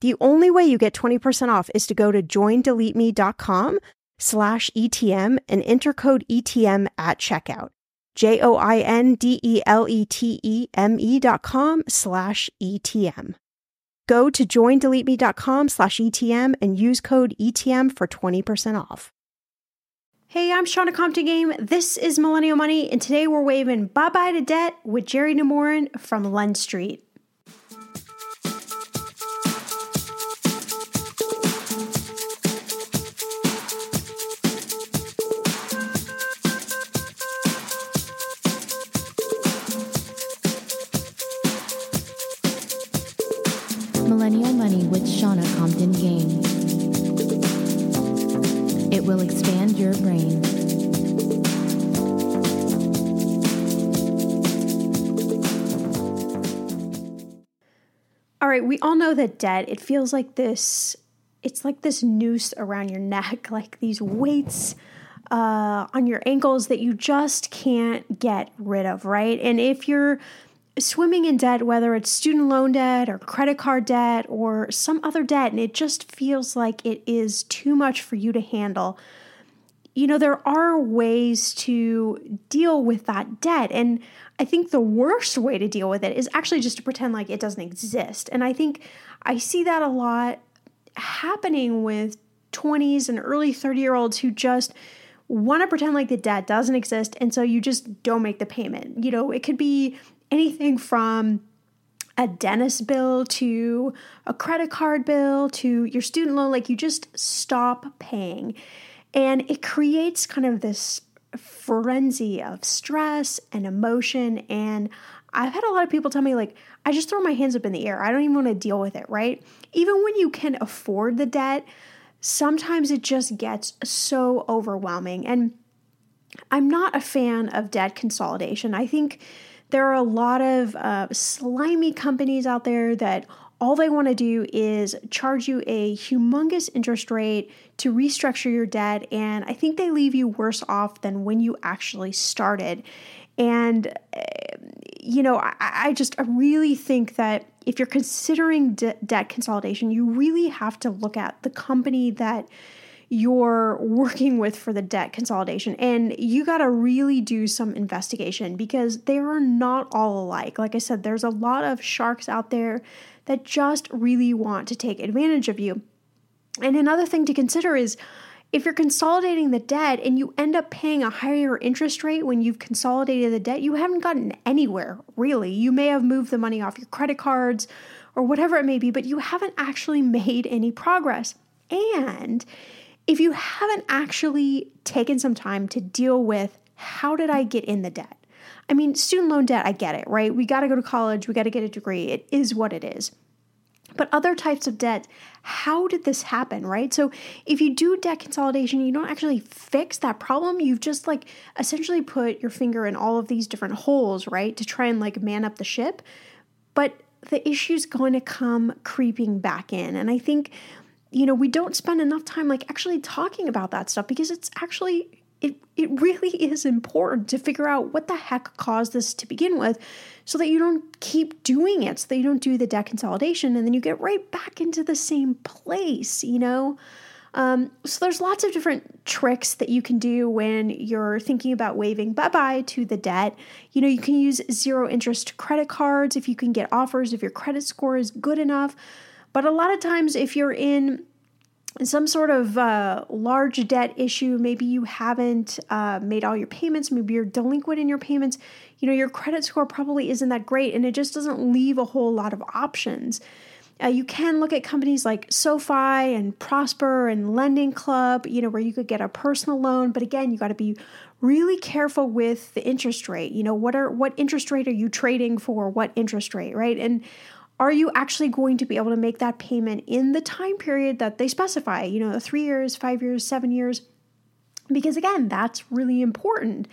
The only way you get 20% off is to go to joindeleteme.com slash ETM and enter code ETM at checkout. J O I N D E L E T E M E dot com slash ETM. Go to joindeleteme.com slash ETM and use code ETM for 20% off. Hey, I'm Shannah Compton Game. This is Millennial Money, and today we're waving bye bye to debt with Jerry Nemorin from Lend Street. All know that debt, it feels like this it's like this noose around your neck, like these weights uh, on your ankles that you just can't get rid of, right? And if you're swimming in debt, whether it's student loan debt or credit card debt or some other debt, and it just feels like it is too much for you to handle, you know, there are ways to deal with that debt. And I think the worst way to deal with it is actually just to pretend like it doesn't exist. And I think I see that a lot happening with 20s and early 30 year olds who just want to pretend like the debt doesn't exist and so you just don't make the payment. You know, it could be anything from a dentist bill to a credit card bill to your student loan. Like you just stop paying. And it creates kind of this frenzy of stress and emotion. And I've had a lot of people tell me, like, I just throw my hands up in the air. I don't even want to deal with it, right? Even when you can afford the debt, sometimes it just gets so overwhelming. And I'm not a fan of debt consolidation. I think there are a lot of uh, slimy companies out there that all they want to do is charge you a humongous interest rate to restructure your debt. And I think they leave you worse off than when you actually started. And, uh, you know, I, I, just I really think that if you're considering de- debt consolidation, you really have to look at the company that you're working with for the debt consolidation. And you got to really do some investigation because they are not all alike. Like I said, there's a lot of sharks out there that just really want to take advantage of you. And another thing to consider is if you're consolidating the debt and you end up paying a higher interest rate when you've consolidated the debt, you haven't gotten anywhere, really. You may have moved the money off your credit cards or whatever it may be, but you haven't actually made any progress. And if you haven't actually taken some time to deal with how did I get in the debt? I mean, student loan debt, I get it, right? We got to go to college, we got to get a degree. It is what it is. But other types of debt, how did this happen, right? So if you do debt consolidation, you don't actually fix that problem. You've just like essentially put your finger in all of these different holes, right? To try and like man up the ship. But the issue's going to come creeping back in. And I think, you know, we don't spend enough time like actually talking about that stuff because it's actually it, it really is important to figure out what the heck caused this to begin with so that you don't keep doing it, so that you don't do the debt consolidation and then you get right back into the same place, you know? Um, so there's lots of different tricks that you can do when you're thinking about waving bye-bye to the debt. You know, you can use zero interest credit cards if you can get offers if your credit score is good enough. But a lot of times if you're in some sort of uh, large debt issue, maybe you haven't uh, made all your payments, maybe you're delinquent in your payments, you know, your credit score probably isn't that great and it just doesn't leave a whole lot of options. Uh, you can look at companies like SoFi and Prosper and Lending Club, you know, where you could get a personal loan. But again, you got to be really careful with the interest rate. You know, what are what interest rate are you trading for? What interest rate, right? And are you actually going to be able to make that payment in the time period that they specify? You know, three years, five years, seven years? Because again, that's really important.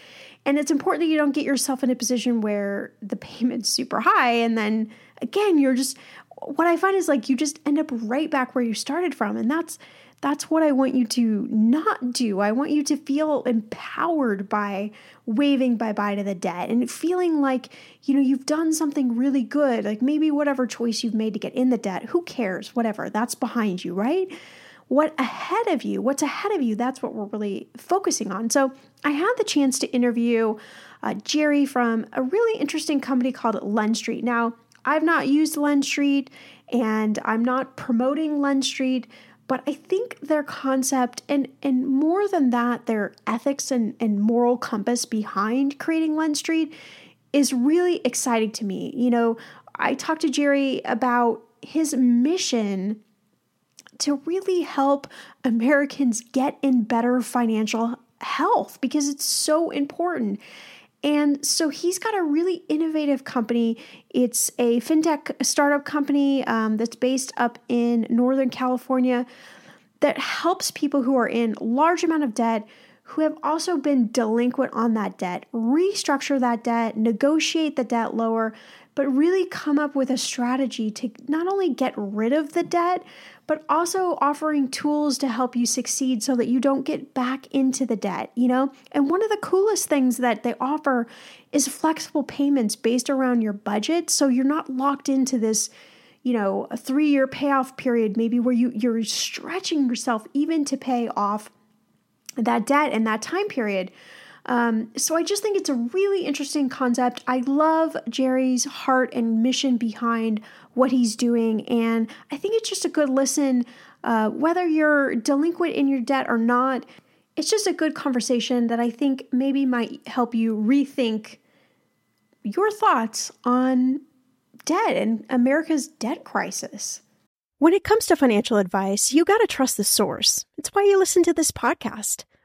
And it's important that you don't get yourself in a position where the payment's super high and then again, you're just what I find is like you just end up right back where you started from. And that's that's what I want you to not do. I want you to feel empowered by waving bye bye to the debt and feeling like, you know, you've done something really good. Like maybe whatever choice you've made to get in the debt, who cares? Whatever, that's behind you, right? What ahead of you, what's ahead of you, that's what we're really focusing on. So I had the chance to interview uh, Jerry from a really interesting company called Lend Street. Now, I've not used Lend Street and I'm not promoting Lend Street but I think their concept and and more than that, their ethics and, and moral compass behind creating Lend Street is really exciting to me. You know, I talked to Jerry about his mission to really help Americans get in better financial health because it's so important. And so he's got a really innovative company. It's a fintech startup company um, that's based up in Northern California that helps people who are in large amount of debt who have also been delinquent on that debt restructure that debt negotiate the debt lower but really come up with a strategy to not only get rid of the debt but also offering tools to help you succeed so that you don't get back into the debt, you know? And one of the coolest things that they offer is flexible payments based around your budget. So you're not locked into this, you know, a three year payoff period, maybe where you, you're stretching yourself even to pay off that debt in that time period. Um, so I just think it's a really interesting concept. I love Jerry's heart and mission behind what he's doing, and I think it's just a good listen. Uh, whether you're delinquent in your debt or not, it's just a good conversation that I think maybe might help you rethink your thoughts on debt and America's debt crisis. When it comes to financial advice, you got to trust the source. It's why you listen to this podcast.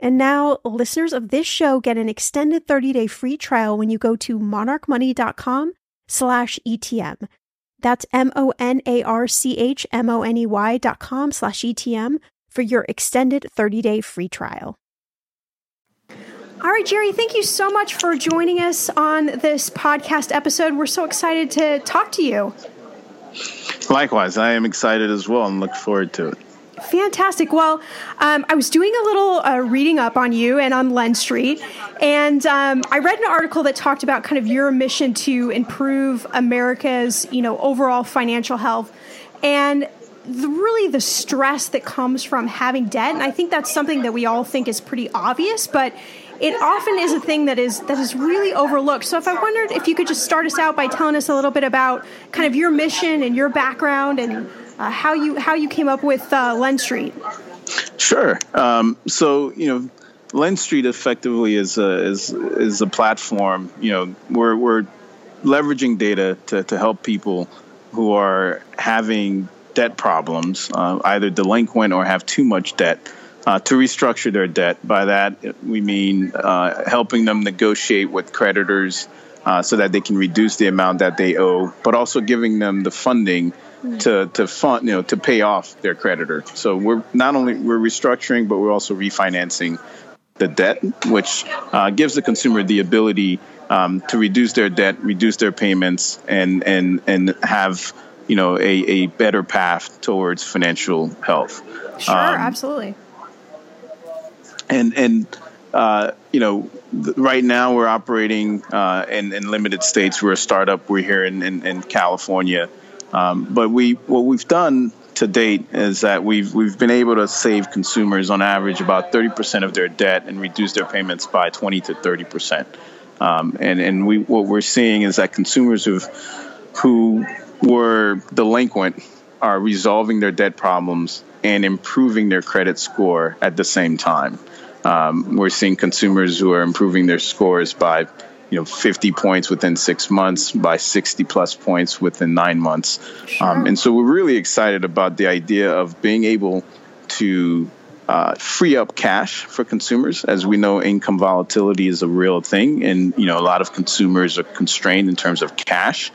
And now listeners of this show get an extended 30-day free trial when you go to monarchmoney.com slash ETM. That's M-O-N-A-R-C-H-M-O-N-E-Y dot com slash ETM for your extended 30-day free trial. All right, Jerry, thank you so much for joining us on this podcast episode. We're so excited to talk to you. Likewise, I am excited as well and look forward to it. Fantastic. Well, um, I was doing a little uh, reading up on you and on Lend Street, and um, I read an article that talked about kind of your mission to improve America's, you know, overall financial health, and the, really the stress that comes from having debt. And I think that's something that we all think is pretty obvious, but it often is a thing that is that is really overlooked. So if I wondered if you could just start us out by telling us a little bit about kind of your mission and your background and uh, how you how you came up with uh, Street. Sure. Um, so you know, Lend Street effectively is a is is a platform. You know, we're we're leveraging data to to help people who are having debt problems, uh, either delinquent or have too much debt. Uh, to restructure their debt. By that, we mean uh, helping them negotiate with creditors uh, so that they can reduce the amount that they owe, but also giving them the funding to to fund you know to pay off their creditor. So we're not only we're restructuring, but we're also refinancing the debt, which uh, gives the consumer the ability um, to reduce their debt, reduce their payments, and and and have you know a, a better path towards financial health. Sure, um, absolutely. And and uh, you know, right now we're operating uh, in, in limited states. We're a startup. We're here in, in, in California. Um, but we what we've done to date is that we've we've been able to save consumers on average about 30% of their debt and reduce their payments by 20 to 30%. Um, and and we what we're seeing is that consumers who who were delinquent are resolving their debt problems and improving their credit score at the same time. Um, we're seeing consumers who are improving their scores by you know 50 points within six months by 60 plus points within nine months sure. um, and so we're really excited about the idea of being able to uh, free up cash for consumers as we know income volatility is a real thing and you know a lot of consumers are constrained in terms of cash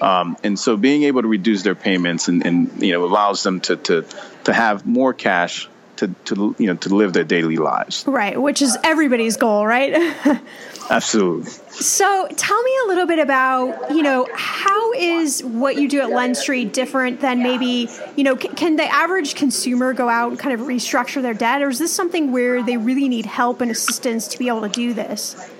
um, and so being able to reduce their payments and, and you know allows them to, to to have more cash to, to you know to live their daily lives. Right, which is everybody's goal, right? Absolutely. So, tell me a little bit about you know how is what you do at Lend Street different than maybe you know can, can the average consumer go out and kind of restructure their debt, or is this something where they really need help and assistance to be able to do this?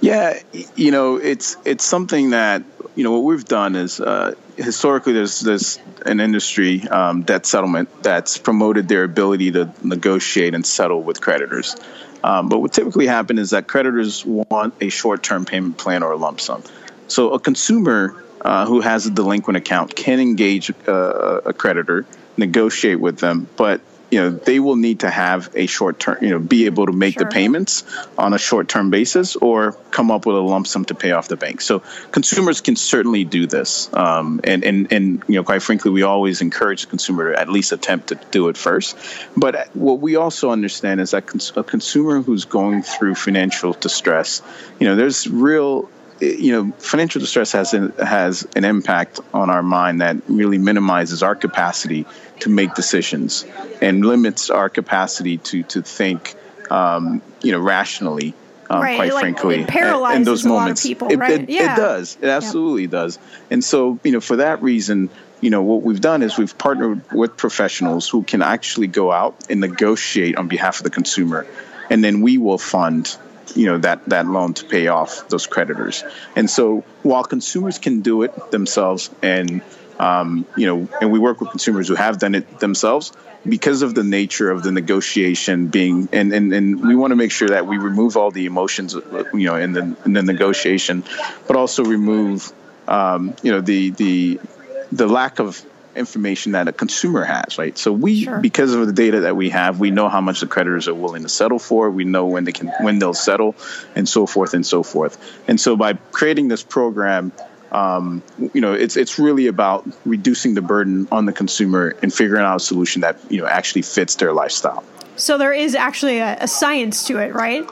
Yeah, you know, it's it's something that you know what we've done is uh, historically there's there's an industry um, debt settlement that's promoted their ability to negotiate and settle with creditors. Um, but what typically happens is that creditors want a short-term payment plan or a lump sum. So a consumer uh, who has a delinquent account can engage uh, a creditor, negotiate with them, but you know they will need to have a short term you know be able to make sure. the payments on a short term basis or come up with a lump sum to pay off the bank so consumers can certainly do this um, and and and you know quite frankly we always encourage the consumer to at least attempt to do it first but what we also understand is that cons- a consumer who's going through financial distress you know there's real you know, financial distress has an, has an impact on our mind that really minimizes our capacity to make decisions and limits our capacity to to think, um, you know, rationally. Um, right. quite like, frankly, it paralyzes in those moments, people, it, right? it, yeah. it does. It absolutely yeah. does. And so, you know, for that reason, you know, what we've done is we've partnered with professionals who can actually go out and negotiate on behalf of the consumer, and then we will fund you know that that loan to pay off those creditors. And so while consumers can do it themselves, and um, you know, and we work with consumers who have done it themselves because of the nature of the negotiation being, and and, and we want to make sure that we remove all the emotions, you know, in the in the negotiation, but also remove, um, you know, the the the lack of information that a consumer has, right? So we, sure. because of the data that we have, we know how much the creditors are willing to settle for. We know when they can, when they'll settle, and so forth and so forth. And so by creating this program, um, you know, it's it's really about reducing the burden on the consumer and figuring out a solution that you know actually fits their lifestyle. So there is actually a, a science to it, right?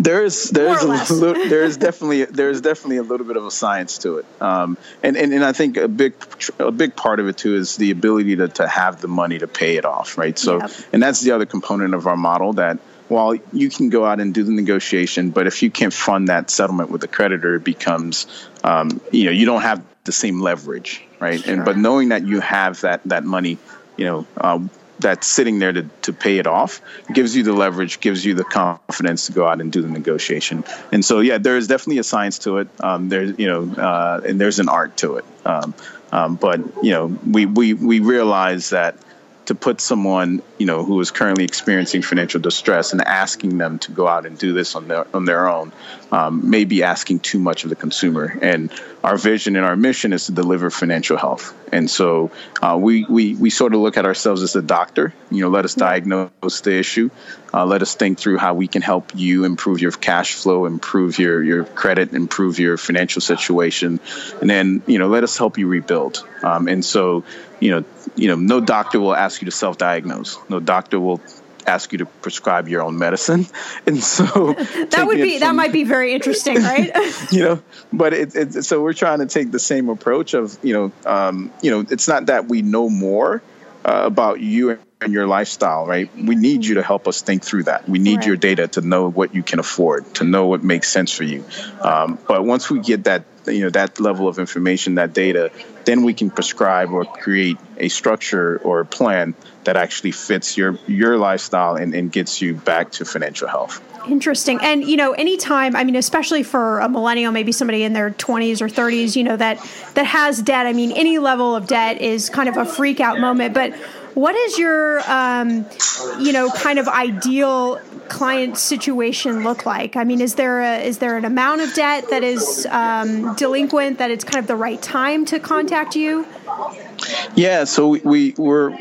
There is there is a little, there is definitely there is definitely a little bit of a science to it, um, and, and and I think a big a big part of it too is the ability to to have the money to pay it off, right? So, yep. and that's the other component of our model that while you can go out and do the negotiation, but if you can't fund that settlement with the creditor, it becomes um, you know you don't have the same leverage, right? Sure. And but knowing that you have that that money, you know, uh, that's sitting there to, to pay it off gives you the leverage, gives you the confidence to go out and do the negotiation. And so, yeah, there is definitely a science to it. Um, there's, you know, uh, and there's an art to it. Um, um, but you know, we, we we realize that to put someone you know who is currently experiencing financial distress and asking them to go out and do this on their on their own um, may be asking too much of the consumer. And our vision and our mission is to deliver financial health. And so uh, we, we we sort of look at ourselves as a doctor. You know, let us diagnose the issue. Uh, let us think through how we can help you improve your cash flow, improve your your credit, improve your financial situation, and then you know let us help you rebuild. Um, and so you know you know no doctor will ask you to self-diagnose. No doctor will ask you to prescribe your own medicine, and so that would be from, that might be very interesting, right? you know, but it, it, so we're trying to take the same approach of you know, um, you know, it's not that we know more uh, about you and your lifestyle, right? We need you to help us think through that. We need right. your data to know what you can afford, to know what makes sense for you. Um, but once we get that, you know, that level of information, that data, then we can prescribe or create a structure or a plan that actually fits your your lifestyle and, and gets you back to financial health. Interesting. And you know, anytime, I mean, especially for a millennial, maybe somebody in their 20s or 30s, you know, that that has debt. I mean, any level of debt is kind of a freak out moment, but what is your, um, you know, kind of ideal client situation look like? I mean, is there a, is there an amount of debt that is um, delinquent that it's kind of the right time to contact you? Yeah, so we, we we're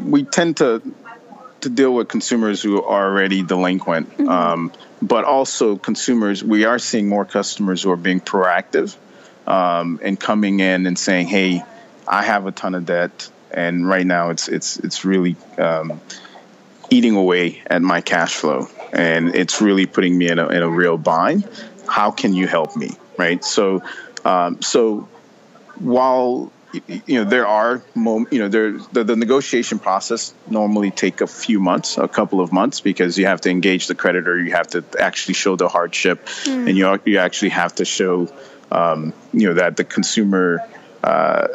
we tend to to deal with consumers who are already delinquent, mm-hmm. um, but also consumers. We are seeing more customers who are being proactive um, and coming in and saying, "Hey, I have a ton of debt and right now it's it's it's really um, eating away at my cash flow, and it's really putting me in a in a real bind. How can you help me? Right. So um, so while you know there are mom- you know there the, the negotiation process normally take a few months a couple of months because you have to engage the creditor you have to actually show the hardship mm. and you you actually have to show um, you know that the consumer uh,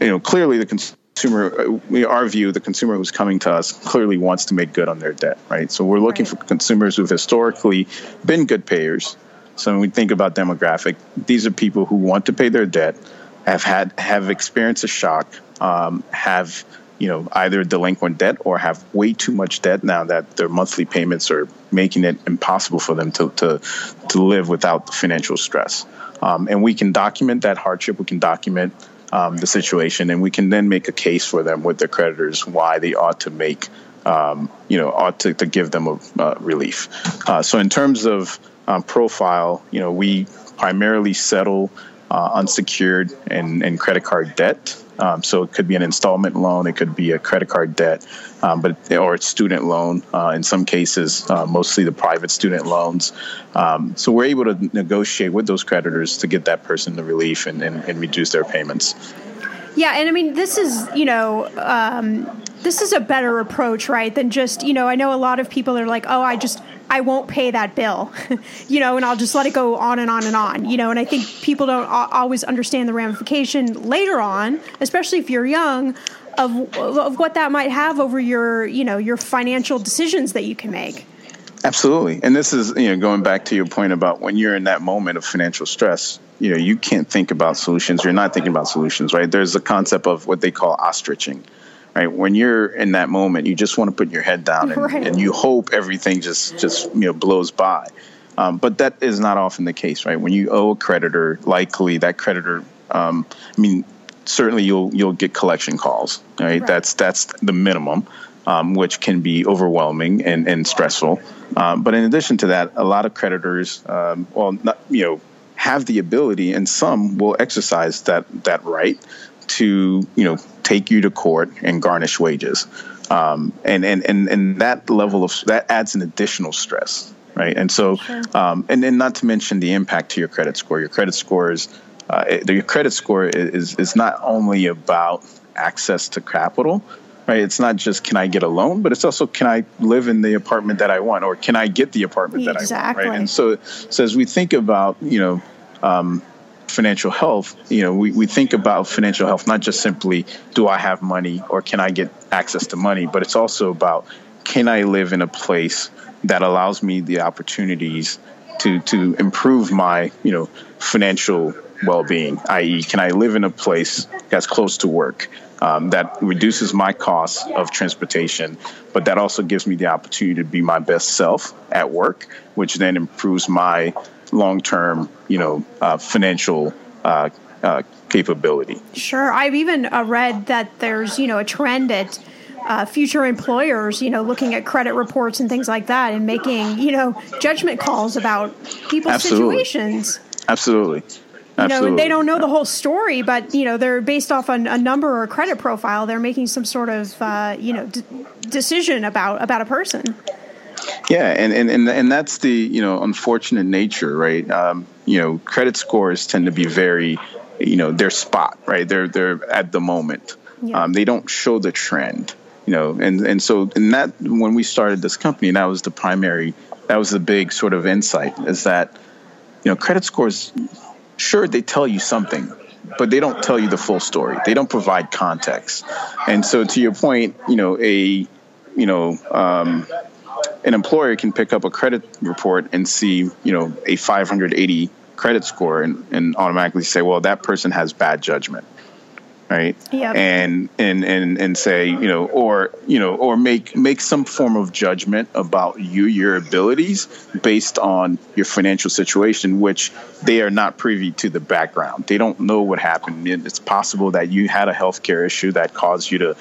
you know clearly the consumer consumer, uh, our view, the consumer who's coming to us clearly wants to make good on their debt, right? So we're looking right. for consumers who've historically been good payers. So when we think about demographic, these are people who want to pay their debt, have had have experienced a shock, um, have you know either delinquent debt or have way too much debt now that their monthly payments are making it impossible for them to to, to live without the financial stress. Um, and we can document that hardship. We can document um, the situation, and we can then make a case for them with their creditors why they ought to make, um, you know, ought to, to give them a uh, relief. Uh, so in terms of um, profile, you know, we primarily settle uh, unsecured and, and credit card debt. Um, so it could be an installment loan, it could be a credit card debt, um, but or a student loan. Uh, in some cases, uh, mostly the private student loans. Um, so we're able to negotiate with those creditors to get that person the relief and, and, and reduce their payments. Yeah, and I mean, this is you know, um, this is a better approach, right? Than just you know, I know a lot of people are like, oh, I just I won't pay that bill, you know, and I'll just let it go on and on and on, you know. And I think people don't always understand the ramification later on, especially if you're young, of of what that might have over your, you know, your financial decisions that you can make. Absolutely, and this is you know going back to your point about when you're in that moment of financial stress, you know, you can't think about solutions. You're not thinking about solutions, right? There's a concept of what they call ostriching right? When you're in that moment, you just want to put your head down and, right. and you hope everything just just you know blows by. Um, but that is not often the case, right? When you owe a creditor, likely that creditor, um, I mean, certainly you'll you'll get collection calls, right? right. That's that's the minimum, um, which can be overwhelming and, and stressful. Um, but in addition to that, a lot of creditors, um, well, not, you know, have the ability, and some will exercise that that right to you know take you to court and garnish wages. Um, and, and, and, and that level of that adds an additional stress, right? And so, sure. um, and then not to mention the impact to your credit score. Your credit score is, uh, your credit score is, is not only about access to capital, right? It's not just can I get a loan, but it's also can I live in the apartment that I want, or can I get the apartment exactly. that I want, right? And so, so as we think about, you know, um, financial health, you know, we, we think about financial health not just simply do I have money or can I get access to money, but it's also about can I live in a place that allows me the opportunities to to improve my you know financial well-being, i.e., can I live in a place that's close to work? Um, that reduces my costs of transportation, but that also gives me the opportunity to be my best self at work, which then improves my long-term, you know, uh, financial uh, uh, capability. Sure, I've even uh, read that there's you know a trend at uh, future employers, you know, looking at credit reports and things like that, and making you know judgment calls about people's Absolutely. situations. Absolutely. You know, they don't know the whole story, but you know, they're based off on a number or a credit profile. They're making some sort of uh, you know d- decision about about a person. Yeah, and, and, and, and that's the, you know, unfortunate nature, right? Um, you know, credit scores tend to be very, you know, their spot, right? They're, they're at the moment. Yeah. Um, they don't show the trend, you know, and, and so and that, when we started this company, that was the primary, that was the big sort of insight is that, you know, credit scores, sure, they tell you something, but they don't tell you the full story. They don't provide context. And so to your point, you know, a, you know, um, an employer can pick up a credit report and see, you know, a 580 credit score and, and automatically say, well, that person has bad judgment. Right. Yep. And, and, and, and say, you know, or, you know, or make, make some form of judgment about you, your abilities based on your financial situation, which they are not privy to the background. They don't know what happened. It's possible that you had a healthcare issue that caused you to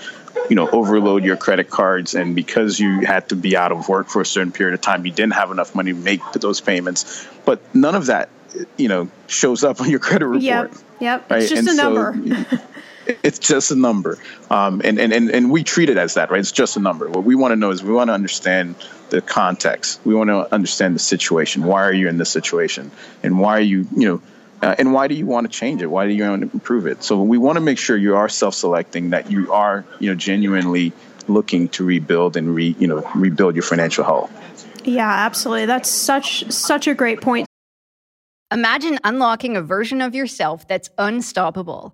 you know overload your credit cards and because you had to be out of work for a certain period of time you didn't have enough money to make those payments but none of that you know shows up on your credit report Yep, yep. right? It's just And a so number. it's just a number um, and, and, and, and we treat it as that right it's just a number what we want to know is we want to understand the context we want to understand the situation why are you in this situation and why are you you know uh, and why do you want to change it? Why do you want to improve it? So we want to make sure you are self-selecting, that you are, you know, genuinely looking to rebuild and re, you know, rebuild your financial health. Yeah, absolutely. That's such such a great point. Imagine unlocking a version of yourself that's unstoppable,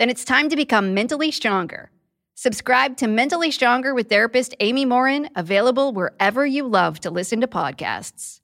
Then it's time to become mentally stronger. Subscribe to Mentally Stronger with therapist Amy Morin, available wherever you love to listen to podcasts.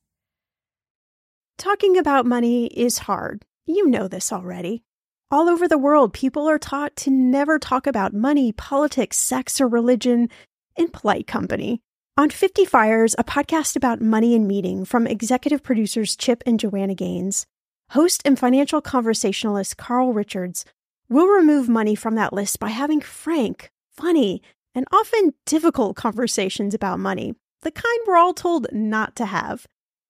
Talking about money is hard. You know this already. All over the world, people are taught to never talk about money, politics, sex, or religion in polite company. On 50 Fires, a podcast about money and meeting from executive producers Chip and Joanna Gaines, host and financial conversationalist Carl Richards will remove money from that list by having frank, funny, and often difficult conversations about money, the kind we're all told not to have,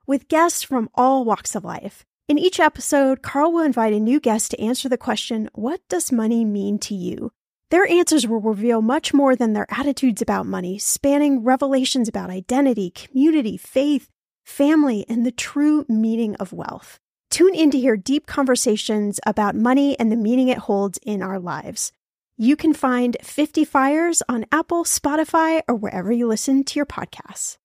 with guests from all walks of life. In each episode, Carl will invite a new guest to answer the question, What does money mean to you? Their answers will reveal much more than their attitudes about money, spanning revelations about identity, community, faith, family, and the true meaning of wealth. Tune in to hear deep conversations about money and the meaning it holds in our lives. You can find 50 Fires on Apple, Spotify, or wherever you listen to your podcasts.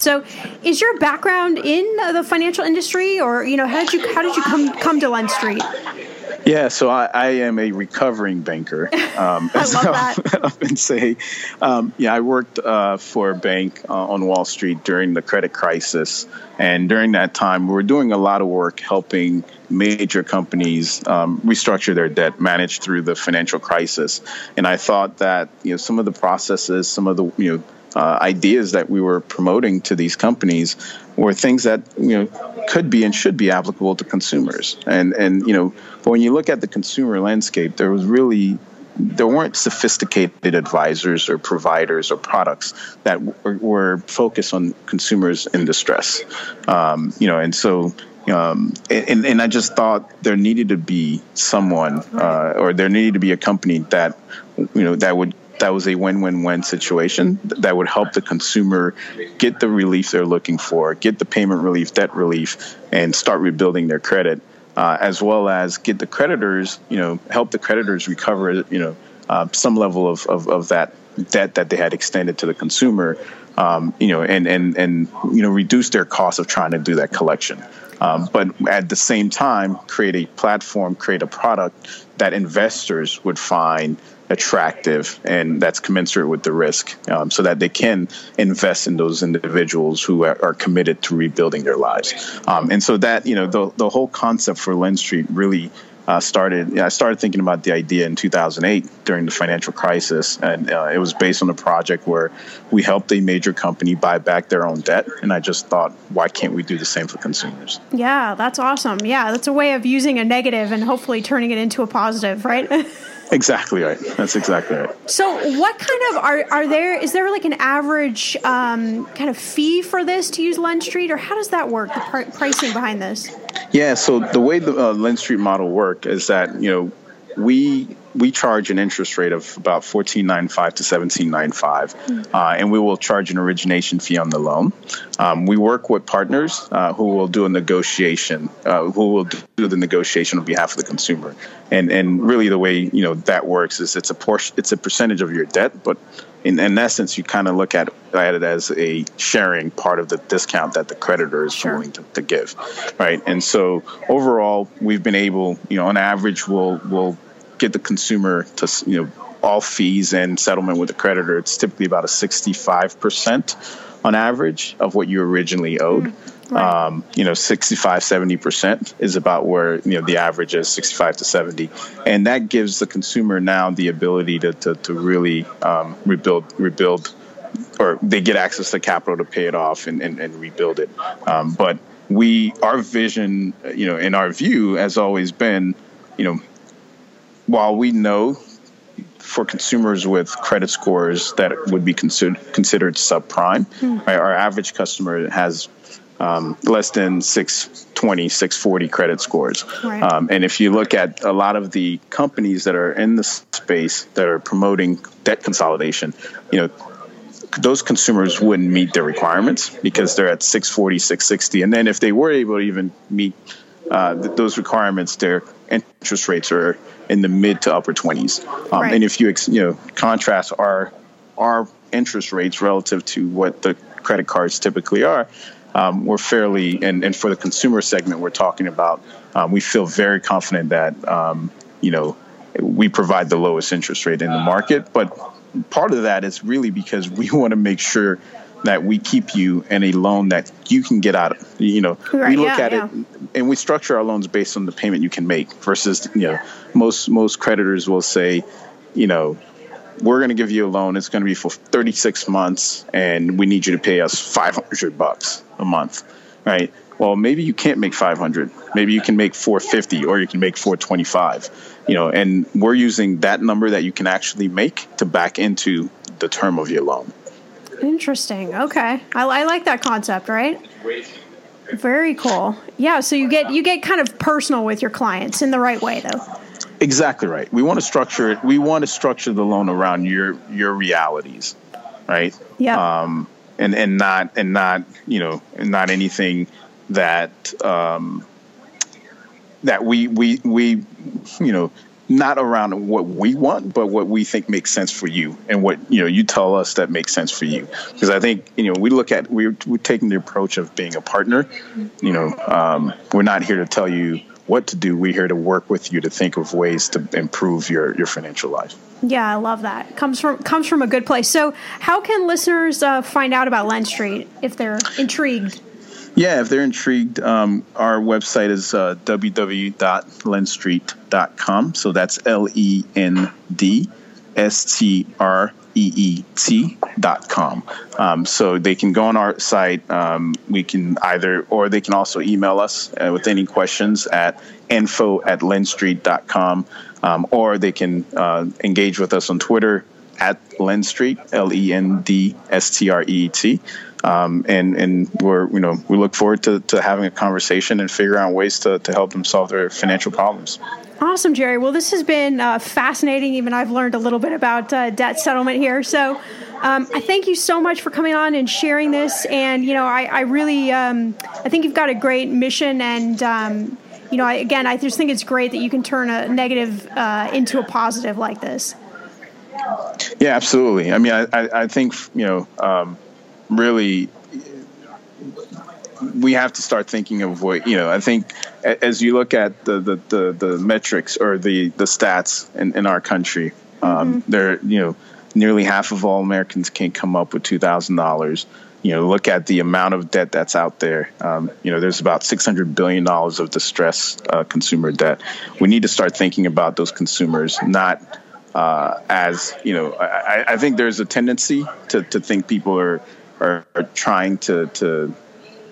So, is your background in the financial industry, or you know, how did you how did you come come to Lend Street? Yeah, so I, I am a recovering banker. Um, I love that. I've been saying, um, yeah, I worked uh, for a bank uh, on Wall Street during the credit crisis, and during that time, we were doing a lot of work helping major companies um, restructure their debt, manage through the financial crisis. And I thought that you know some of the processes, some of the you know uh, ideas that we were promoting to these companies were things that you know could be and should be applicable to consumers. And and you know, but when you look at the consumer landscape, there was really there weren't sophisticated advisors or providers or products that were, were focused on consumers in distress. Um, you know, and so um, and, and I just thought there needed to be someone, uh, or there needed to be a company that, you know, that would that was a win-win-win situation that would help the consumer get the relief they're looking for, get the payment relief, debt relief, and start rebuilding their credit, uh, as well as get the creditors, you know, help the creditors recover, you know, uh, some level of, of, of that debt that they had extended to the consumer, um, you know, and, and, and, you know, reduce their cost of trying to do that collection. Um, but at the same time, create a platform, create a product that investors would find attractive and that's commensurate with the risk um, so that they can invest in those individuals who are, are committed to rebuilding their lives. Um, and so that, you know, the, the whole concept for Lend Street really uh, started. I started thinking about the idea in 2008 during the financial crisis, and uh, it was based on a project where we helped a major company buy back their own debt. And I just thought, why can't we do the same for consumers? Yeah, that's awesome. Yeah, that's a way of using a negative and hopefully turning it into a positive, right? Exactly right. That's exactly right. So, what kind of are are there? Is there like an average um, kind of fee for this to use Lend Street, or how does that work? The pr- pricing behind this? Yeah. So the way the uh, Lend Street model work is that you know we we charge an interest rate of about fourteen nine five to seventeen nine five, mm-hmm. uh, and we will charge an origination fee on the loan. Um, we work with partners uh, who will do a negotiation, uh, who will do the negotiation on behalf of the consumer, and and really the way you know that works is it's a portion, it's a percentage of your debt, but in, in essence, you kind of look at, at, it as a sharing part of the discount that the creditor is sure. willing to, to, give, right? And so overall, we've been able, you know, on average, we'll we'll get the consumer to, you know, all fees and settlement with the creditor. It's typically about a sixty-five percent on average of what you originally owed. Mm. Right. Um, you know, 65, 70% is about where, you know, the average is 65 to 70. And that gives the consumer now the ability to, to, to really um, rebuild, rebuild, or they get access to capital to pay it off and, and, and rebuild it. Um, but we, our vision, you know, in our view has always been, you know, while we know for consumers with credit scores that would be considered considered subprime, mm. right, our average customer has um, less than 620, 640 credit scores. Right. Um, and if you look at a lot of the companies that are in the space that are promoting debt consolidation, you know, those consumers wouldn't meet their requirements because they're at 640, 660. And then if they were able to even meet uh, those requirements, their interest rates are in the mid to upper 20s. Um, right. And if you you know contrast our our interest rates relative to what the credit cards typically are, um, we're fairly, and, and for the consumer segment we're talking about, um, we feel very confident that, um, you know, we provide the lowest interest rate in the market. But part of that is really because we want to make sure that we keep you in a loan that you can get out of. You know, right, we look yeah, at yeah. it and we structure our loans based on the payment you can make versus, you know, most most creditors will say, you know, we're going to give you a loan. It's going to be for 36 months, and we need you to pay us 500 bucks a month, right? Well, maybe you can't make 500. Maybe you can make 450, or you can make 425. You know, and we're using that number that you can actually make to back into the term of your loan. Interesting. Okay, I, I like that concept. Right. Very cool. Yeah. So you get you get kind of personal with your clients in the right way, though. Exactly right. We want to structure it. We want to structure the loan around your your realities, right? Yeah. Um, and and not and not you know not anything that um, that we we we you know not around what we want, but what we think makes sense for you, and what you know you tell us that makes sense for you. Because I think you know we look at we're, we're taking the approach of being a partner. You know, um, we're not here to tell you what to do. We're here to work with you to think of ways to improve your, your financial life. Yeah, I love that. Comes from comes from a good place. So, how can listeners uh, find out about Lend Street if they're intrigued? Yeah, if they're intrigued, um, our website is uh, www.lendstreet.com. So that's L E N D S T R street.com. Um, so they can go on our site. Um, we can either, or they can also email us uh, with any questions at info at lendstreet.com, um, or they can uh, engage with us on Twitter at Lendstreet, L E N D S T R E T. Um, and and we're you know we look forward to, to having a conversation and figuring out ways to, to help them solve their financial problems. Awesome, Jerry. Well, this has been uh, fascinating. Even I've learned a little bit about uh, debt settlement here. So um, I thank you so much for coming on and sharing this. And you know, I, I really um, I think you've got a great mission. And um, you know, I, again, I just think it's great that you can turn a negative uh, into a positive like this. Yeah, absolutely. I mean, I, I, I think you know um, really we have to start thinking of what you know. I think as you look at the the, the, the metrics or the the stats in, in our country, um, mm-hmm. there you know nearly half of all Americans can't come up with two thousand dollars. You know, look at the amount of debt that's out there. Um, you know, there's about six hundred billion dollars of distressed uh, consumer debt. We need to start thinking about those consumers, not uh, as you know. I, I think there's a tendency to, to think people are are, are trying to to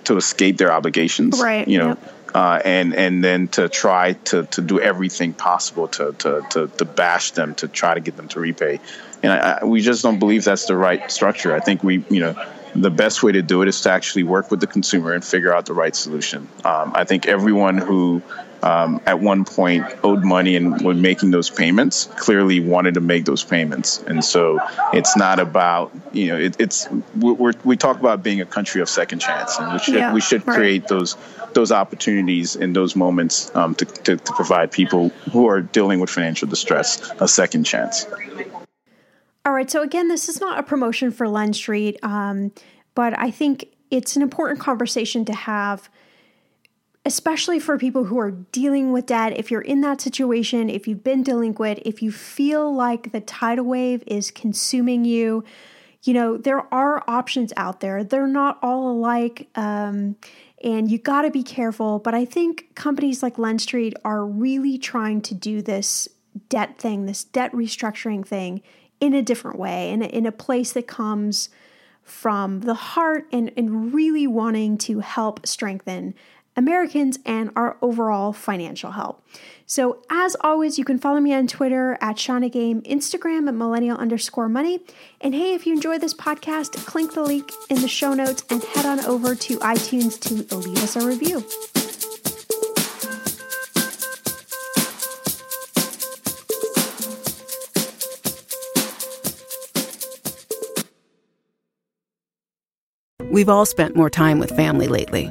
to escape their obligations. Right. You know. Yep. Uh, and and then to try to, to do everything possible to, to, to, to bash them to try to get them to repay, and I, I, we just don't believe that's the right structure. I think we you know the best way to do it is to actually work with the consumer and figure out the right solution. Um, I think everyone who um, at one point owed money and was making those payments clearly wanted to make those payments and so it's not about you know it, it's we're, we talk about being a country of second chance and we should yeah, we should right. create those those opportunities in those moments um, to, to, to provide people who are dealing with financial distress a second chance all right so again this is not a promotion for Lendstreet um, but i think it's an important conversation to have especially for people who are dealing with debt. If you're in that situation, if you've been delinquent, if you feel like the tidal wave is consuming you, you know, there are options out there. They're not all alike. Um, and you got to be careful. But I think companies like Lendstreet are really trying to do this debt thing, this debt restructuring thing in a different way, in a, in a place that comes from the heart and, and really wanting to help strengthen Americans and our overall financial health. So, as always, you can follow me on Twitter at Shannah Game, Instagram at millennial underscore money. And hey, if you enjoy this podcast, click the link in the show notes and head on over to iTunes to leave us a review. We've all spent more time with family lately